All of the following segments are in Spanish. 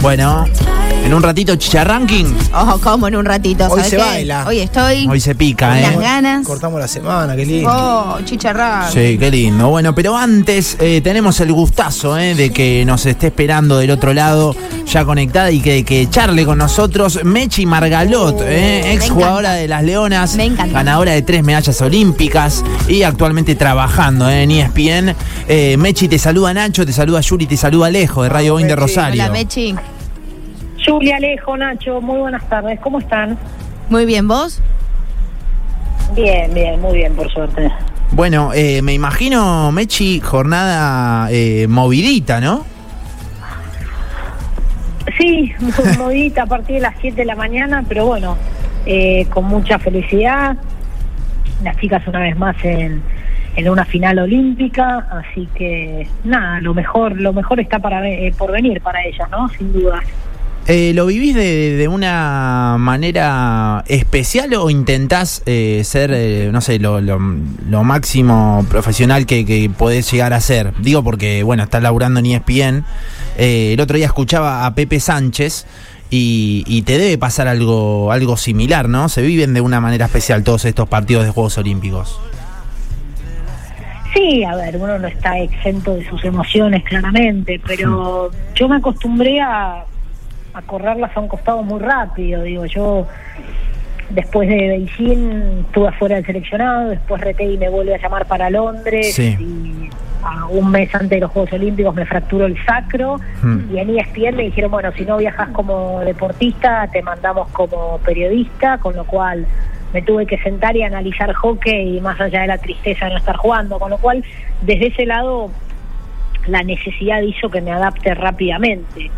Bueno, en un ratito chicharranking. Ojo, como en un ratito. Hoy ¿sabes se qué? baila. Hoy estoy. Hoy se pica, con ¿eh? las ganas. Cortamos la semana, qué lindo. Oh, chicharrán. Sí, qué lindo. Bueno, pero antes eh, tenemos el gustazo eh, de que nos esté esperando del otro lado, ya conectada y que, que charle con nosotros Mechi Margalot, eh, ex jugadora de las Leonas, Me encanta. ganadora de tres medallas olímpicas y actualmente trabajando eh, en ESPN. Eh, Mechi, te saluda Nacho, te saluda Yuri, te saluda Alejo de Radio Boing de. Rosario. Hola, Mechi. Julia, Alejo, Nacho, muy buenas tardes. ¿Cómo están? Muy bien, ¿vos? Bien, bien, muy bien, por suerte. Bueno, eh, me imagino, Mechi, jornada eh, movidita, ¿no? Sí, muy movidita a partir de las 7 de la mañana, pero bueno, eh, con mucha felicidad. Las chicas una vez más en, en una final olímpica, así que nada, lo mejor, lo mejor está para eh, por venir para ellas, ¿no? Sin duda. Eh, ¿Lo vivís de, una manera especial o intentás eh, ser, eh, no sé, lo, máximo profesional que, que podés llegar a ser? Digo porque, bueno, estás laburando en ESPN. Eh, el otro día escuchaba a Pepe Sánchez y, y te debe pasar algo, algo similar, ¿no? Se viven de una manera especial todos estos partidos de Juegos Olímpicos. Sí, a ver, uno no está exento de sus emociones, claramente, pero yo me acostumbré a, a correrlas a un costado muy rápido, digo, yo después de Beijing estuve afuera del seleccionado, después Retei me vuelve a llamar para Londres Sí. y a un mes antes de los Juegos Olímpicos me fracturó el sacro Hmm. y en ESPN me dijeron, bueno, si no viajas como deportista, te mandamos como periodista, con lo cual me tuve que sentar y analizar hockey y más allá de la tristeza de no estar jugando, con lo cual desde ese lado la necesidad hizo que me adapte rápidamente.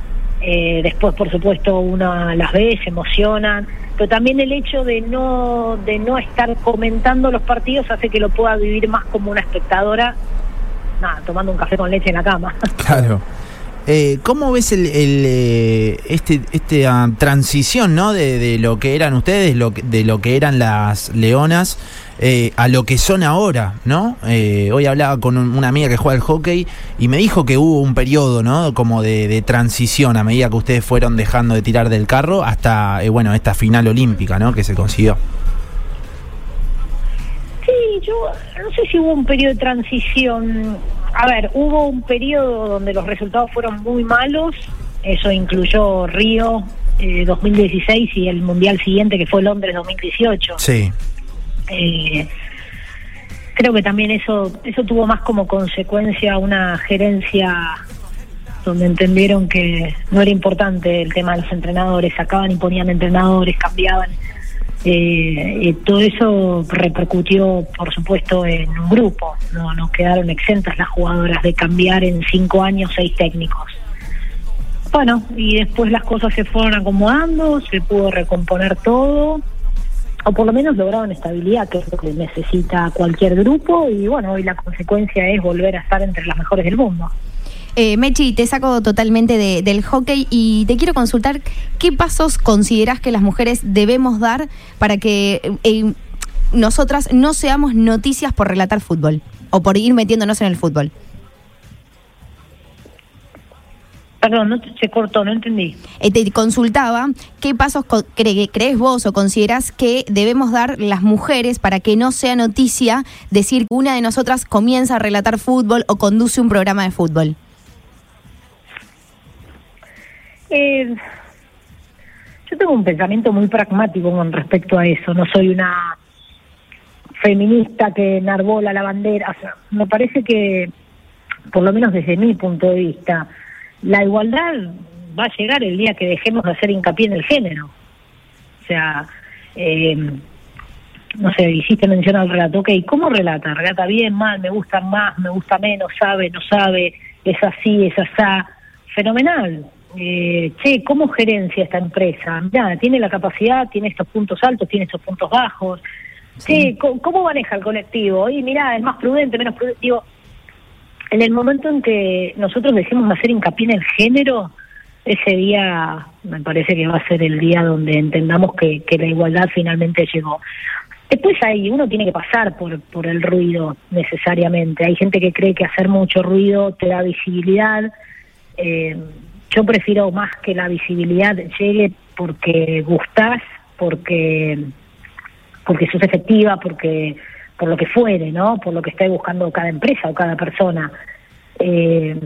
Eh, después, por supuesto, uno las ve, se emocionan, pero también el hecho de no de no estar comentando los partidos hace que lo pueda vivir más como una espectadora, nada, tomando un café con leche en la cama. Claro. Eh, ¿Cómo ves el, el, eh, este, ah, transición ¿no? de, de lo que eran ustedes, lo de lo que eran las leonas, eh, a lo que son ahora? ¿no? Eh, hoy hablaba con un- una amiga que juega al hockey y me dijo que hubo un periodo ¿no? como de, de transición a medida que ustedes fueron dejando de tirar del carro hasta eh, bueno esta final olímpica ¿no? que se consiguió. Sí, yo no sé si hubo un periodo de transición. A ver, hubo un periodo donde los resultados fueron muy malos. Eso incluyó Río eh, 2016 y el Mundial siguiente que fue Londres 2018. Sí. Eh, creo que también eso eso tuvo más como consecuencia una gerencia donde entendieron que no era importante el tema de los entrenadores, sacaban y ponían entrenadores, cambiaban. Eh, todo eso repercutió, por supuesto, en un grupo. No, no quedaron exentas las jugadoras de cambiar en cinco años seis técnicos. Bueno, y después las cosas se fueron acomodando, se pudo recomponer todo, o por lo menos lograron estabilidad, que es lo que necesita cualquier grupo, y bueno, hoy la consecuencia es volver a estar entre las mejores del mundo. Eh, Mechi, te saco totalmente de- del hockey y te quiero consultar qué pasos considerás que las mujeres debemos dar para que eh, nosotras no seamos noticias por relatar fútbol o por ir metiéndonos en el fútbol. Perdón, no se cortó, no entendí. Eh, te consultaba qué pasos co- cre- crees vos o considerás que debemos dar las mujeres para que no sea noticia decir que una de nosotras comienza a relatar fútbol o conduce un programa de fútbol. Eh, yo tengo un pensamiento muy pragmático con respecto a eso. No soy una feminista que enarbola la bandera. Me parece que, por lo menos desde mi punto de vista, la igualdad va a llegar el día que dejemos de hacer hincapié en el género. O sea, eh, no sé, hiciste mención al relato. Ok, ¿cómo relata? ¿Relata bien, mal, me gusta más, me gusta menos, sabe, no sabe, es así, es asá? Fenomenal. Eh, che, ¿cómo gerencia esta empresa? Mirá, tiene la capacidad, tiene estos puntos altos, tiene estos puntos bajos. Che, ¿cómo, cómo maneja el colectivo? Y mirá, es más prudente, menos prudente. Digo, en el momento en que nosotros dejemos de hacer hincapié en el género, ese día me parece que va a ser el día donde entendamos que, que la igualdad finalmente llegó. Después ahí uno tiene que pasar por, por el ruido necesariamente. Hay gente que cree que hacer mucho ruido te da visibilidad. Eh, yo prefiero más que la visibilidad llegue porque gustás, porque porque sos efectiva, porque por lo que fuere, ¿no? Por lo que esté buscando cada empresa o cada persona. Eh,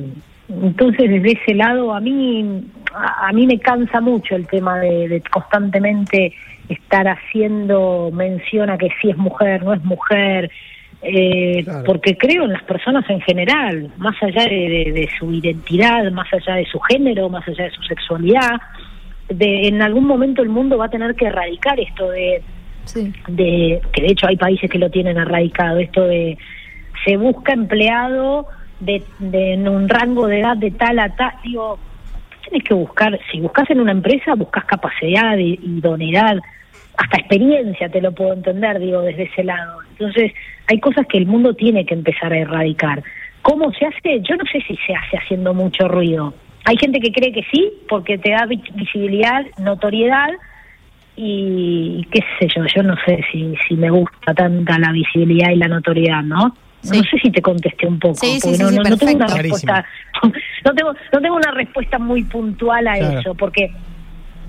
entonces, desde ese lado, a mí, a, mí me cansa mucho el tema de, constantemente estar haciendo mención a que si es mujer, no es mujer, eh, porque creo en las personas en general, más allá de, su identidad, más allá de su género, más allá de su sexualidad, de, en algún momento el mundo va a tener que erradicar esto de, de que de hecho hay países que lo tienen erradicado, esto de se busca empleado de, en un rango de edad de tal a tal, digo, tienes que buscar, si buscas en una empresa, buscas capacidad, idoneidad, hasta experiencia, te lo puedo entender, digo, desde ese lado. Entonces, hay cosas que el mundo tiene que empezar a erradicar. ¿Cómo se hace? Yo no sé si se hace haciendo mucho ruido. Hay gente que cree que sí, porque te da visibilidad, notoriedad, y qué sé yo, yo no sé si, si me gusta tanta la visibilidad y la notoriedad, ¿no? No sé si te contesté un poco, no, no, tengo una respuesta, no tengo, no tengo una respuesta muy puntual a eso, porque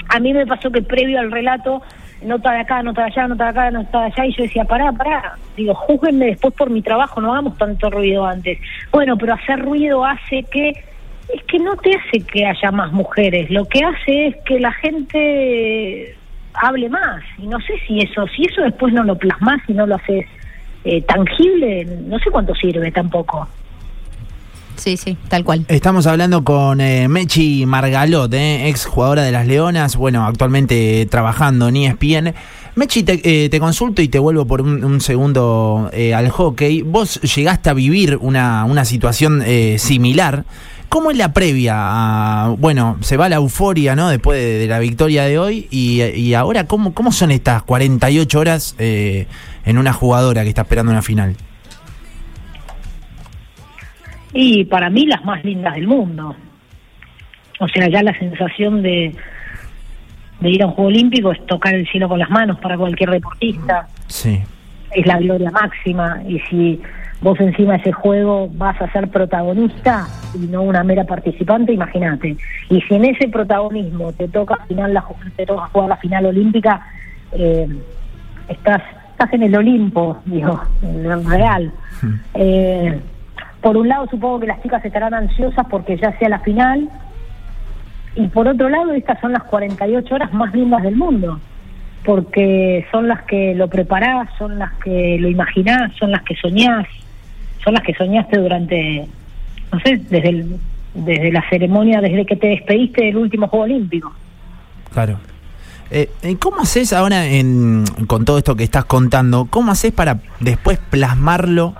a mí me pasó que previo al relato, nota de acá, nota de allá, nota de acá, nota de allá, y yo decía, pará, pará, digo, júzguenme después por mi trabajo, no hagamos tanto ruido antes. Bueno, pero hacer ruido hace que, es que no te hace que haya más mujeres, lo que hace es que la gente hable más, y no sé si eso, si eso después no lo plasmas y no lo haces eh, tangible, no sé cuánto sirve tampoco. Sí, sí, tal cual. Estamos hablando con eh, Mechi Margalot, eh, ex jugadora de las Leonas, bueno, actualmente trabajando en ESPN. Mechi, te, te consulto y te vuelvo por un, segundo al hockey. Vos llegaste a vivir una, una situación similar. ¿Cómo es la previa? bueno, se va la euforia, ¿no? Después de, la victoria de hoy. Y, y, ahora, ¿cómo, ¿cómo son estas 48 horas eh, en una jugadora que está esperando una final? Y para mí las más lindas del mundo. O sea, ya la sensación de, de ir a un juego olímpico es tocar el cielo con las manos para cualquier deportista. Sí. Es la gloria máxima. Y si vos encima de ese juego vas a ser protagonista y no una mera participante, imagínate. Y si en ese protagonismo te toca final la, te toca jugar la final olímpica, eh, estás estás en el Olimpo, digo, en el real. Hmm. Eh, por un lado supongo que las chicas estarán ansiosas porque ya sea la final y por otro lado estas son las 48 horas más lindas del mundo porque son las que lo preparás, son las que lo imaginás, son las que soñás, son las que soñaste durante, no sé, desde, desde la ceremonia, desde que te despediste del último Juego Olímpico. Claro. Eh, eh, ¿Cómo haces ahora en, con todo esto que estás contando? ¿Cómo haces para después plasmarlo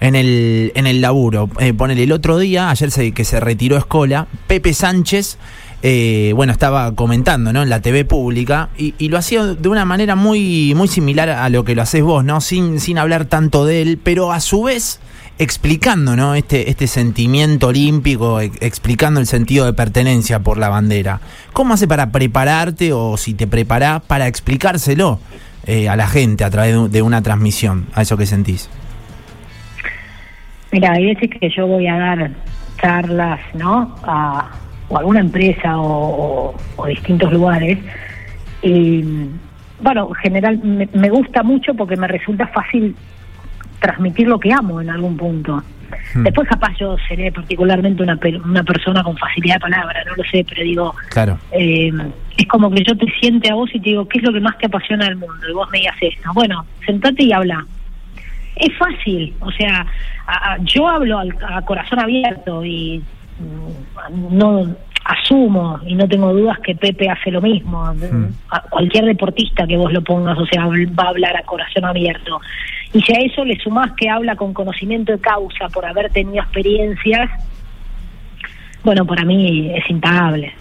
en el, en el laburo? Eh, ponele el otro día, ayer se, que se retiró Escola, Pepe Sánchez eh, bueno, estaba comentando, ¿no? En la TV pública y, lo hacía de una manera muy, muy similar a lo que lo haces vos, ¿no? Sin, sin hablar tanto de él, pero a su vez explicando, ¿no? Este, este sentimiento olímpico, explicando el sentido de pertenencia por la bandera. ¿Cómo hace para prepararte o si te preparás para explicárselo eh, a la gente a través de, una transmisión, a eso que sentís? Mira, hay veces que yo voy a dar charlas, ¿no? A o alguna empresa o, distintos lugares. Y bueno, en general me, gusta mucho porque me resulta fácil transmitir lo que amo en algún punto. Hmm. Después capaz yo seré particularmente una, una persona con facilidad de palabra, no lo sé, pero digo, claro. Eh, es como que yo te siente a vos y te digo, ¿qué es lo que más te apasiona del mundo? Y vos me digas esto. Bueno, sentate y habla. Es fácil, o sea, yo hablo al, a corazón abierto y no asumo y no tengo dudas que Pepe hace lo mismo. Hmm. cualquier deportista que vos lo pongas, o sea, va a hablar a corazón abierto. Y si a eso le sumás que habla con conocimiento de causa por haber tenido experiencias, bueno, para mí es impagable.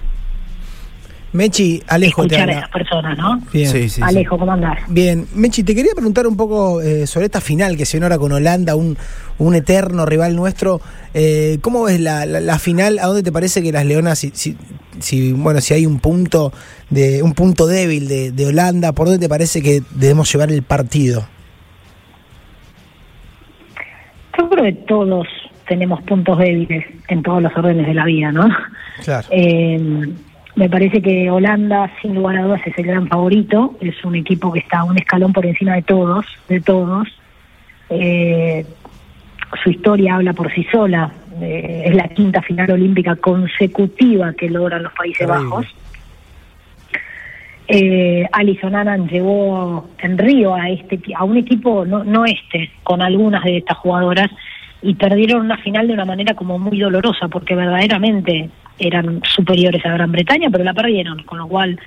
Mechi, Alejo. Escuchar a esas personas, ¿no? Bien. Alejo, ¿cómo andás? Bien. Mechi, te quería preguntar un poco eh, sobre esta final que se ahora con Holanda, un, un eterno rival nuestro. Eh, ¿Cómo ves la, la, final? ¿A dónde te parece que las Leonas, si, si, bueno, si hay un punto de un punto débil de, de Holanda, por dónde te parece que debemos llevar el partido? Yo creo que todos tenemos puntos débiles en todos los órdenes de la vida, ¿no? Claro. Eh, me parece que Holanda, sin lugar a dudas, es el gran favorito. Es un equipo que está un escalón por encima de todos, de todos. Eh, su historia habla por sí sola. Eh, es la quinta final olímpica consecutiva que logran los Países. Bajos. Eh, Alison Annan llevó en Río a este a un equipo no, no este con algunas de estas jugadoras y perdieron una final de una manera como muy dolorosa porque verdaderamente eran superiores a Gran Bretaña pero la perdieron con lo cual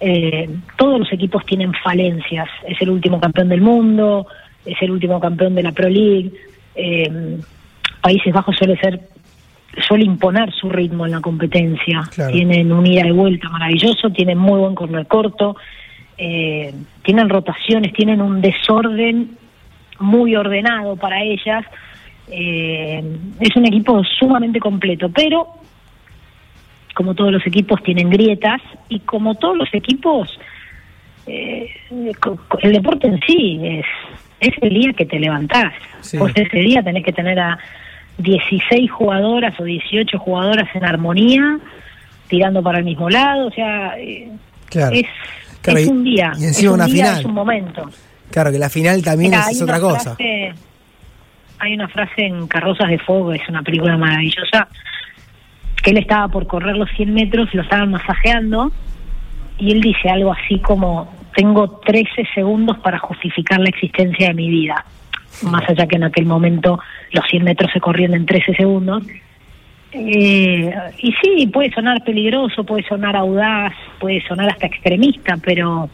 eh, todos los equipos tienen falencias es el último campeón del mundo es el último campeón de la Pro League eh, Países Bajos suele ser suele imponer su ritmo en la competencia. Claro. Tienen un ida y vuelta maravilloso, tienen muy buen corner corto, eh, tienen rotaciones, tienen un desorden muy ordenado para ellas. Eh, es un equipo sumamente completo, pero como todos los equipos tienen grietas y como todos los equipos, eh, el deporte en sí es, es el día que te levantás. Sí. Vos ese día tenés que tener a 16 jugadoras o 18 jugadoras en armonía, tirando para el mismo lado, o sea, eh, Claro. es, Claro, es un día, y es encima un una día, final. es un momento. Claro, que la final también Mira, es, es otra cosa. frase- hay una frase en Carrozas de Fuego, es una película maravillosa, que él estaba por correr los 100 metros, lo estaban masajeando, y él dice algo así como, tengo 13 segundos para justificar la existencia de mi vida. Más allá que en aquel momento los 100 metros se corrían en 13 segundos. Eh, y sí, puede sonar peligroso, puede sonar audaz, puede sonar hasta extremista, pero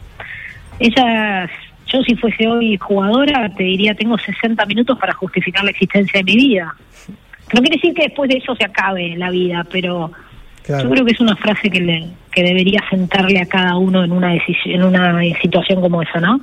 ellas, yo si fuese hoy jugadora, te diría, tengo 60 minutos para justificar la existencia de mi vida. No quiere decir que después de eso se acabe la vida, pero Claro. yo creo que es una frase que, le, que debería sentarle a cada uno en una, decisión, en una situación como esa, ¿no?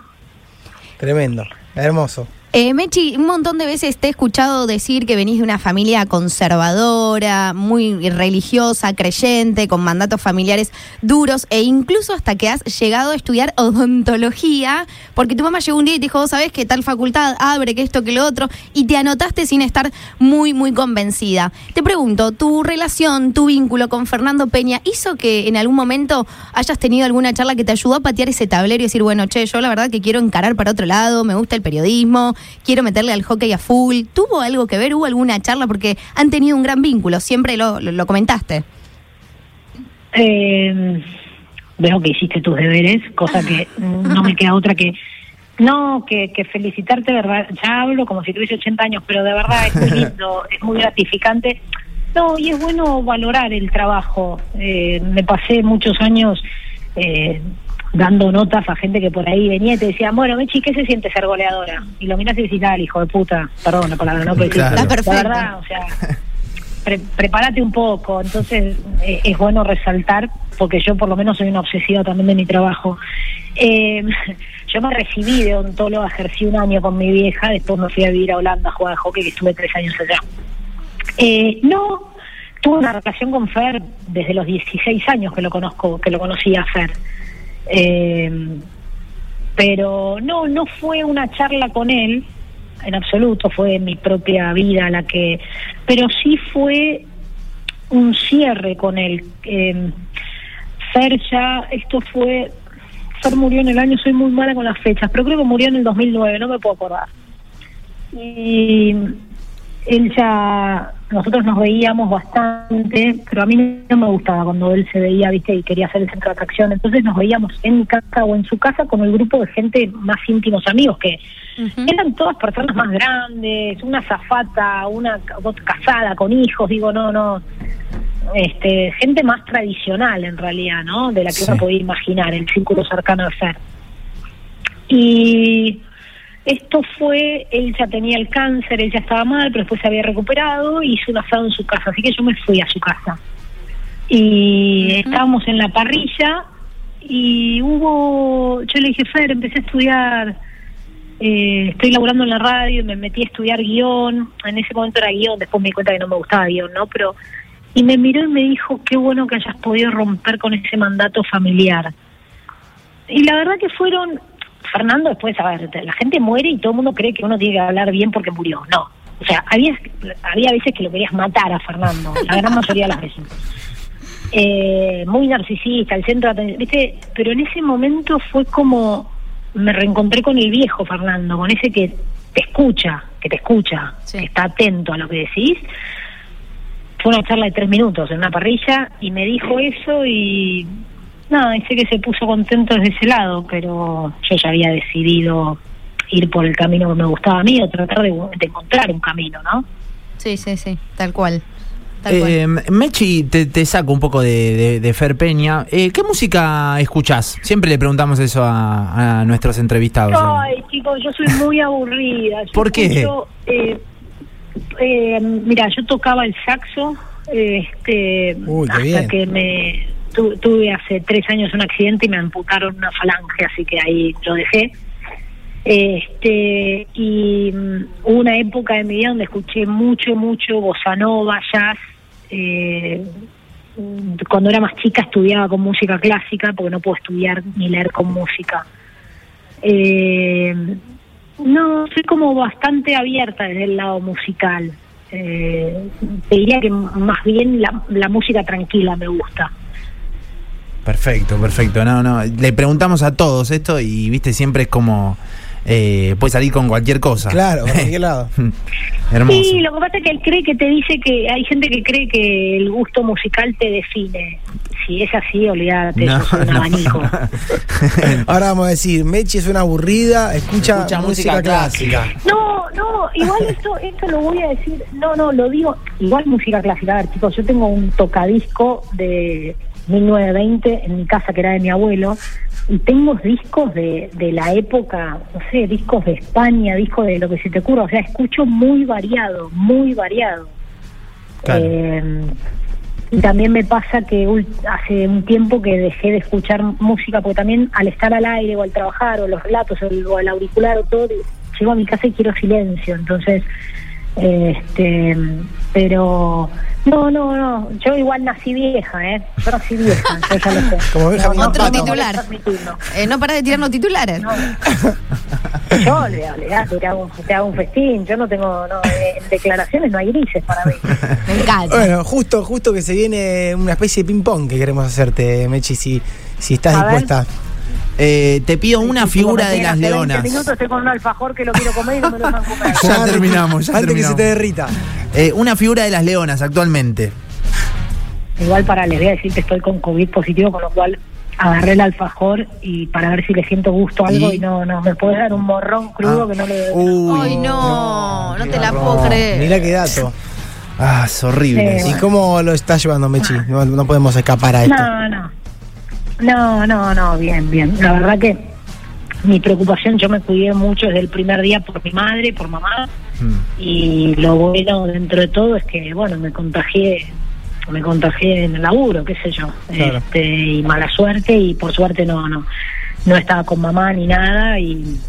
Tremendo. Hermoso. Eh, Mechi, un montón de veces te he escuchado decir que venís de una familia conservadora, muy religiosa, creyente, con mandatos familiares duros e incluso hasta que has llegado a estudiar odontología, porque tu mamá llegó un día y te dijo, "Vos sabés que tal facultad abre, que esto, que lo otro, y te anotaste sin estar muy, muy convencida. Te pregunto, ¿tu relación, tu vínculo con Fernando Peña hizo que en algún momento hayas tenido alguna charla que te ayudó a patear ese tablero y decir, bueno, che, yo la verdad que quiero encarar para otro lado, me gusta el periodismo, quiero meterle al hockey a full? ¿Tuvo algo que ver? ¿Hubo alguna charla? Porque han tenido un gran vínculo, siempre lo, lo, lo comentaste. Eh, veo que hiciste tus deberes, cosa que no me queda otra que no que, que felicitarte, verdad. Ya hablo como si tuviese 80 años, pero de verdad es muy lindo, es muy gratificante. No, y es bueno valorar el trabajo. Eh, me pasé muchos años eh, dando notas a gente que por ahí venía y te decía, bueno, Mechi, ¿qué se siente ser goleadora? Y lo miras y decís, dale, hijo de puta, perdón la palabra, no, pero Claro. Está perfecto. la verdad, o sea, pre- prepárate un poco. Entonces eh, es bueno resaltar, porque yo por lo menos soy una obsesiva también de mi trabajo. Eh, yo me recibí de odontóloga, ejercí un año con mi vieja, después me fui a vivir a Holanda a jugar al hockey, que estuve tres años allá. Eh, no, tuve una relación con Fer desde los 16 años que lo conozco, que lo conocía a Fer. Eh, pero no, no fue una charla con él, en absoluto, fue mi propia vida la que, pero sí fue un cierre con él. Eh, Fer ya, esto fue, Fer murió en el año, soy muy mala con las fechas, pero creo que murió en el 2009, no me puedo acordar. Y él ya, nosotros nos veíamos bastante, pero a mí no me gustaba cuando él se veía, viste, y quería ser el centro de atracción. Entonces nos veíamos en mi casa o en su casa con el grupo de gente más íntimos amigos, que eran todas personas más grandes, una zafata, una ca- casada con hijos, digo, no, no. Este, gente más tradicional en realidad, ¿no? De la que Sí. uno podía imaginar, el círculo cercano de ser. Y esto fue, él ya tenía el cáncer, él ya estaba mal, pero después se había recuperado y hizo un asado en su casa, así que yo me fui a su casa. Y estábamos en la parrilla y hubo, yo le dije, Fer, empecé a estudiar, eh, estoy laburando en la radio y me metí a estudiar guion, en ese momento era guion, después me di cuenta que no me gustaba guion, ¿no? Pero, y me miró y me dijo, qué bueno que hayas podido romper con ese mandato familiar. Y la verdad que fueron, Fernando, después, a ver, la gente muere y todo el mundo cree que uno tiene que hablar bien porque murió. No. O sea, había, había veces que lo querías matar a Fernando, la gran mayoría de las veces. eh, muy narcisista, el centro de atención, ¿viste? Pero en ese momento fue como me reencontré con el viejo Fernando, con ese que te escucha, que te escucha, Sí. que está atento a lo que decís. Fue una charla de tres minutos en una parrilla y me dijo eso y nada, y sé que se puso contento desde ese lado, pero yo ya había decidido ir por el camino que me gustaba a mí o tratar de, de encontrar un camino, ¿no? Sí, sí, sí, tal cual. Tal cual. Eh, Mechi, te, te saco un poco de, de, de Fer Peña. Eh, ¿Qué música escuchás? Siempre le preguntamos eso a, a nuestros entrevistados. Ay, chicos, yo soy muy aburrida. Yo ¿Por qué? escucho, eh, eh, mira, yo tocaba el saxo, este, Uy, qué hasta bien. que me tu- tuve hace tres años un accidente y me amputaron una falange, así que ahí lo dejé. Este y mm, hubo una época de mi vida donde escuché mucho, mucho bossa nova, jazz. Eh, cuando era más chica estudiaba con música clásica porque no puedo estudiar ni leer con música. Eh, no, soy como bastante abierta desde el lado musical. Eh, te diría que más bien la, la música tranquila me gusta. Perfecto, perfecto. No, no. Le preguntamos a todos esto y, viste, siempre es como. Eh, puede salir con cualquier cosa. Claro, por cualquier lado. Hermoso. Sí, lo que pasa es que él cree que te dice que hay gente que cree que el gusto musical te define. Si es así, olvídate, No, yo soy un no. abanico. Ahora vamos a decir, Mechi es una aburrida, escucha, Escucha música, música clásica. No, no, igual esto, esto lo voy a decir, no, no, lo digo, igual música clásica. A ver, chicos, yo tengo un tocadisco de 1920 en mi casa que era de mi abuelo y tengo discos de, de la época, no sé, discos de España, discos de lo que se te ocurra, o sea, escucho muy variado, muy variado. Claro. Eh, y también me pasa que hace un tiempo que dejé de escuchar música, porque también al estar al aire o al trabajar o los relatos o el, o el auricular o todo, llego a mi casa y quiero silencio. Entonces, este, pero no, no, no, yo igual nací vieja, ¿eh? Yo nací vieja, yo ya lo sé. Como vieja No, no, Otro titular. no. Eh, no paras de tirarnos titulares. No. Yo le olvidate, te hago, un- te hago un festín, yo no tengo, no, eh, en declaraciones no hay grises para mí. Me encanta. Bueno, justo, justo que se viene una especie de ping-pong que queremos hacerte, Mechi, si, si estás A ver. Eh, te pido una Sí, figura de las hace 20 leonas. minutos estoy con un alfajor que lo quiero comer y no me lo dejan comer. Ya terminamos, ya Antes que se terminamos. te derrita. Eh, una figura de las leonas actualmente. Igual para, les voy a decir que estoy con COVID positivo, con lo cual agarré el alfajor y para ver si le siento gusto a algo ¿Y? y, no, no, me puedes dar un morrón crudo Ah. que no le... Uy, Ay, no, no, te la puedo creer. Mira qué dato. Ah, es horrible. Eh. ¿Y cómo lo estás llevando, Mechi? No, no podemos escapar a esto. No, no. No, no, no, bien, bien. La verdad que mi preocupación, yo me cuidé mucho desde el primer día por mi madre, por mamá, Mm. y lo bueno dentro de todo es que, bueno, me contagié me contagié en el laburo, qué sé yo, Claro. este, y mala suerte y por suerte no, no, no estaba con mamá ni nada y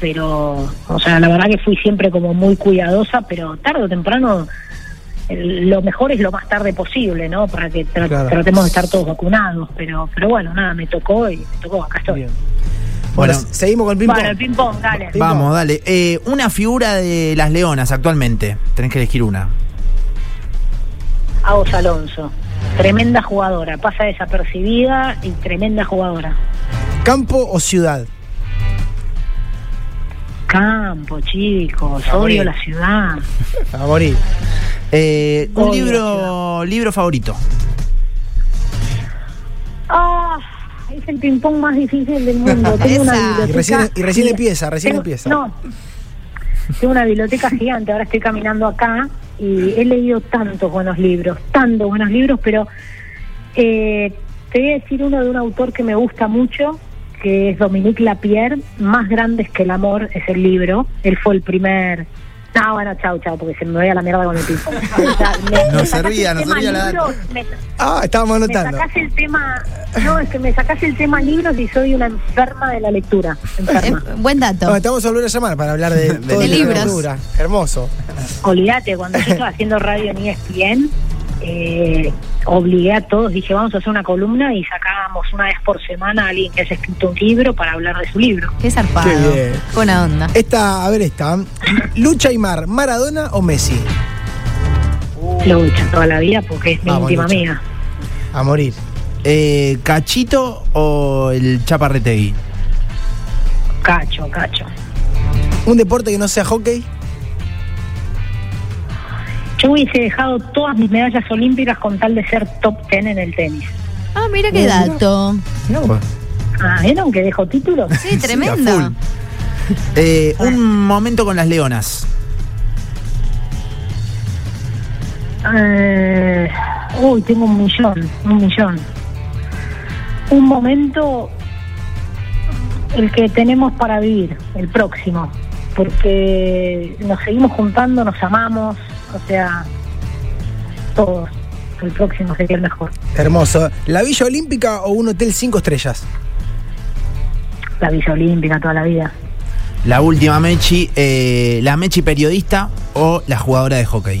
pero, o sea, la verdad que fui siempre como muy cuidadosa, pero tarde o temprano lo mejor es lo más tarde posible, ¿no? Para que tra- Claro. tratemos de estar todos vacunados, pero, pero bueno, nada, me tocó y me tocó, acá estoy. Bien. Bueno, Bueno. seguimos con el ping-pong. Bueno, el ping pong, dale. Vamos, dale. Eh, una figura de las leonas actualmente. Tenés que elegir una. Agos Alonso. Tremenda jugadora, pasa desapercibida y tremenda jugadora. ¿Campo o ciudad? Campo, chicos, odio la ciudad. A morir. Eh, un Obvio, libro, libro favorito. Ah, es el ping pong más difícil del mundo. Tengo una Esa. biblioteca. Y recién- y recién empieza, recién tengo- empieza. No, tengo una biblioteca gigante. Ahora estoy caminando acá y he leído tantos buenos libros, tantos buenos libros, pero eh, te voy a decir uno de un autor que me gusta mucho, que es Dominique Lapierre, Más grandes que el amor es el libro. Él fue el primer. No, bueno, chau, chau, porque se me voy a la mierda con el ping pong. O sea, me- Nos me sacás servía, tema servía la libros, me- Ah, estábamos me anotando. sacás el tema, no, es que me sacás el tema libros y soy una enferma de la lectura. Enferma. Eh, buen dato. No, estamos a volver a llamar para hablar de, De la libros. literatura. Hermoso. Olvídate, cuando yo estaba haciendo radio en ESPN, eh, obligué a todos, dije, vamos a hacer una columna y sacábamos una vez por semana a alguien que haya escrito un libro para hablar de su libro. Qué zarpado. Qué bien. Buena onda. Esta, a ver esta. Lucha y Mar, ¿Maradona o Messi? Lo he hecho toda la vida porque es mi Vamos, íntima Lucha. amiga. A morir. Eh, ¿Cachito o el Chaparretegui? Cacho, cacho. ¿Un deporte que no sea hockey? Yo hubiese dejado todas mis medallas olímpicas con tal de ser top ten en el tenis. Ah, mira qué dato. No. Ah, ¿vieron que dejo títulos? Sí, a tremendo. Eh, un momento con las leonas. Eh, uy, tengo un millón, un millón. Un momento, el que tenemos para vivir, el próximo, porque nos seguimos juntando, nos amamos, o sea, todos. El próximo sería el mejor. Hermoso. ¿La Villa Olímpica o un hotel cinco estrellas? La Villa Olímpica toda la vida. La última Mechi, eh, la Mechi periodista o la jugadora de hockey.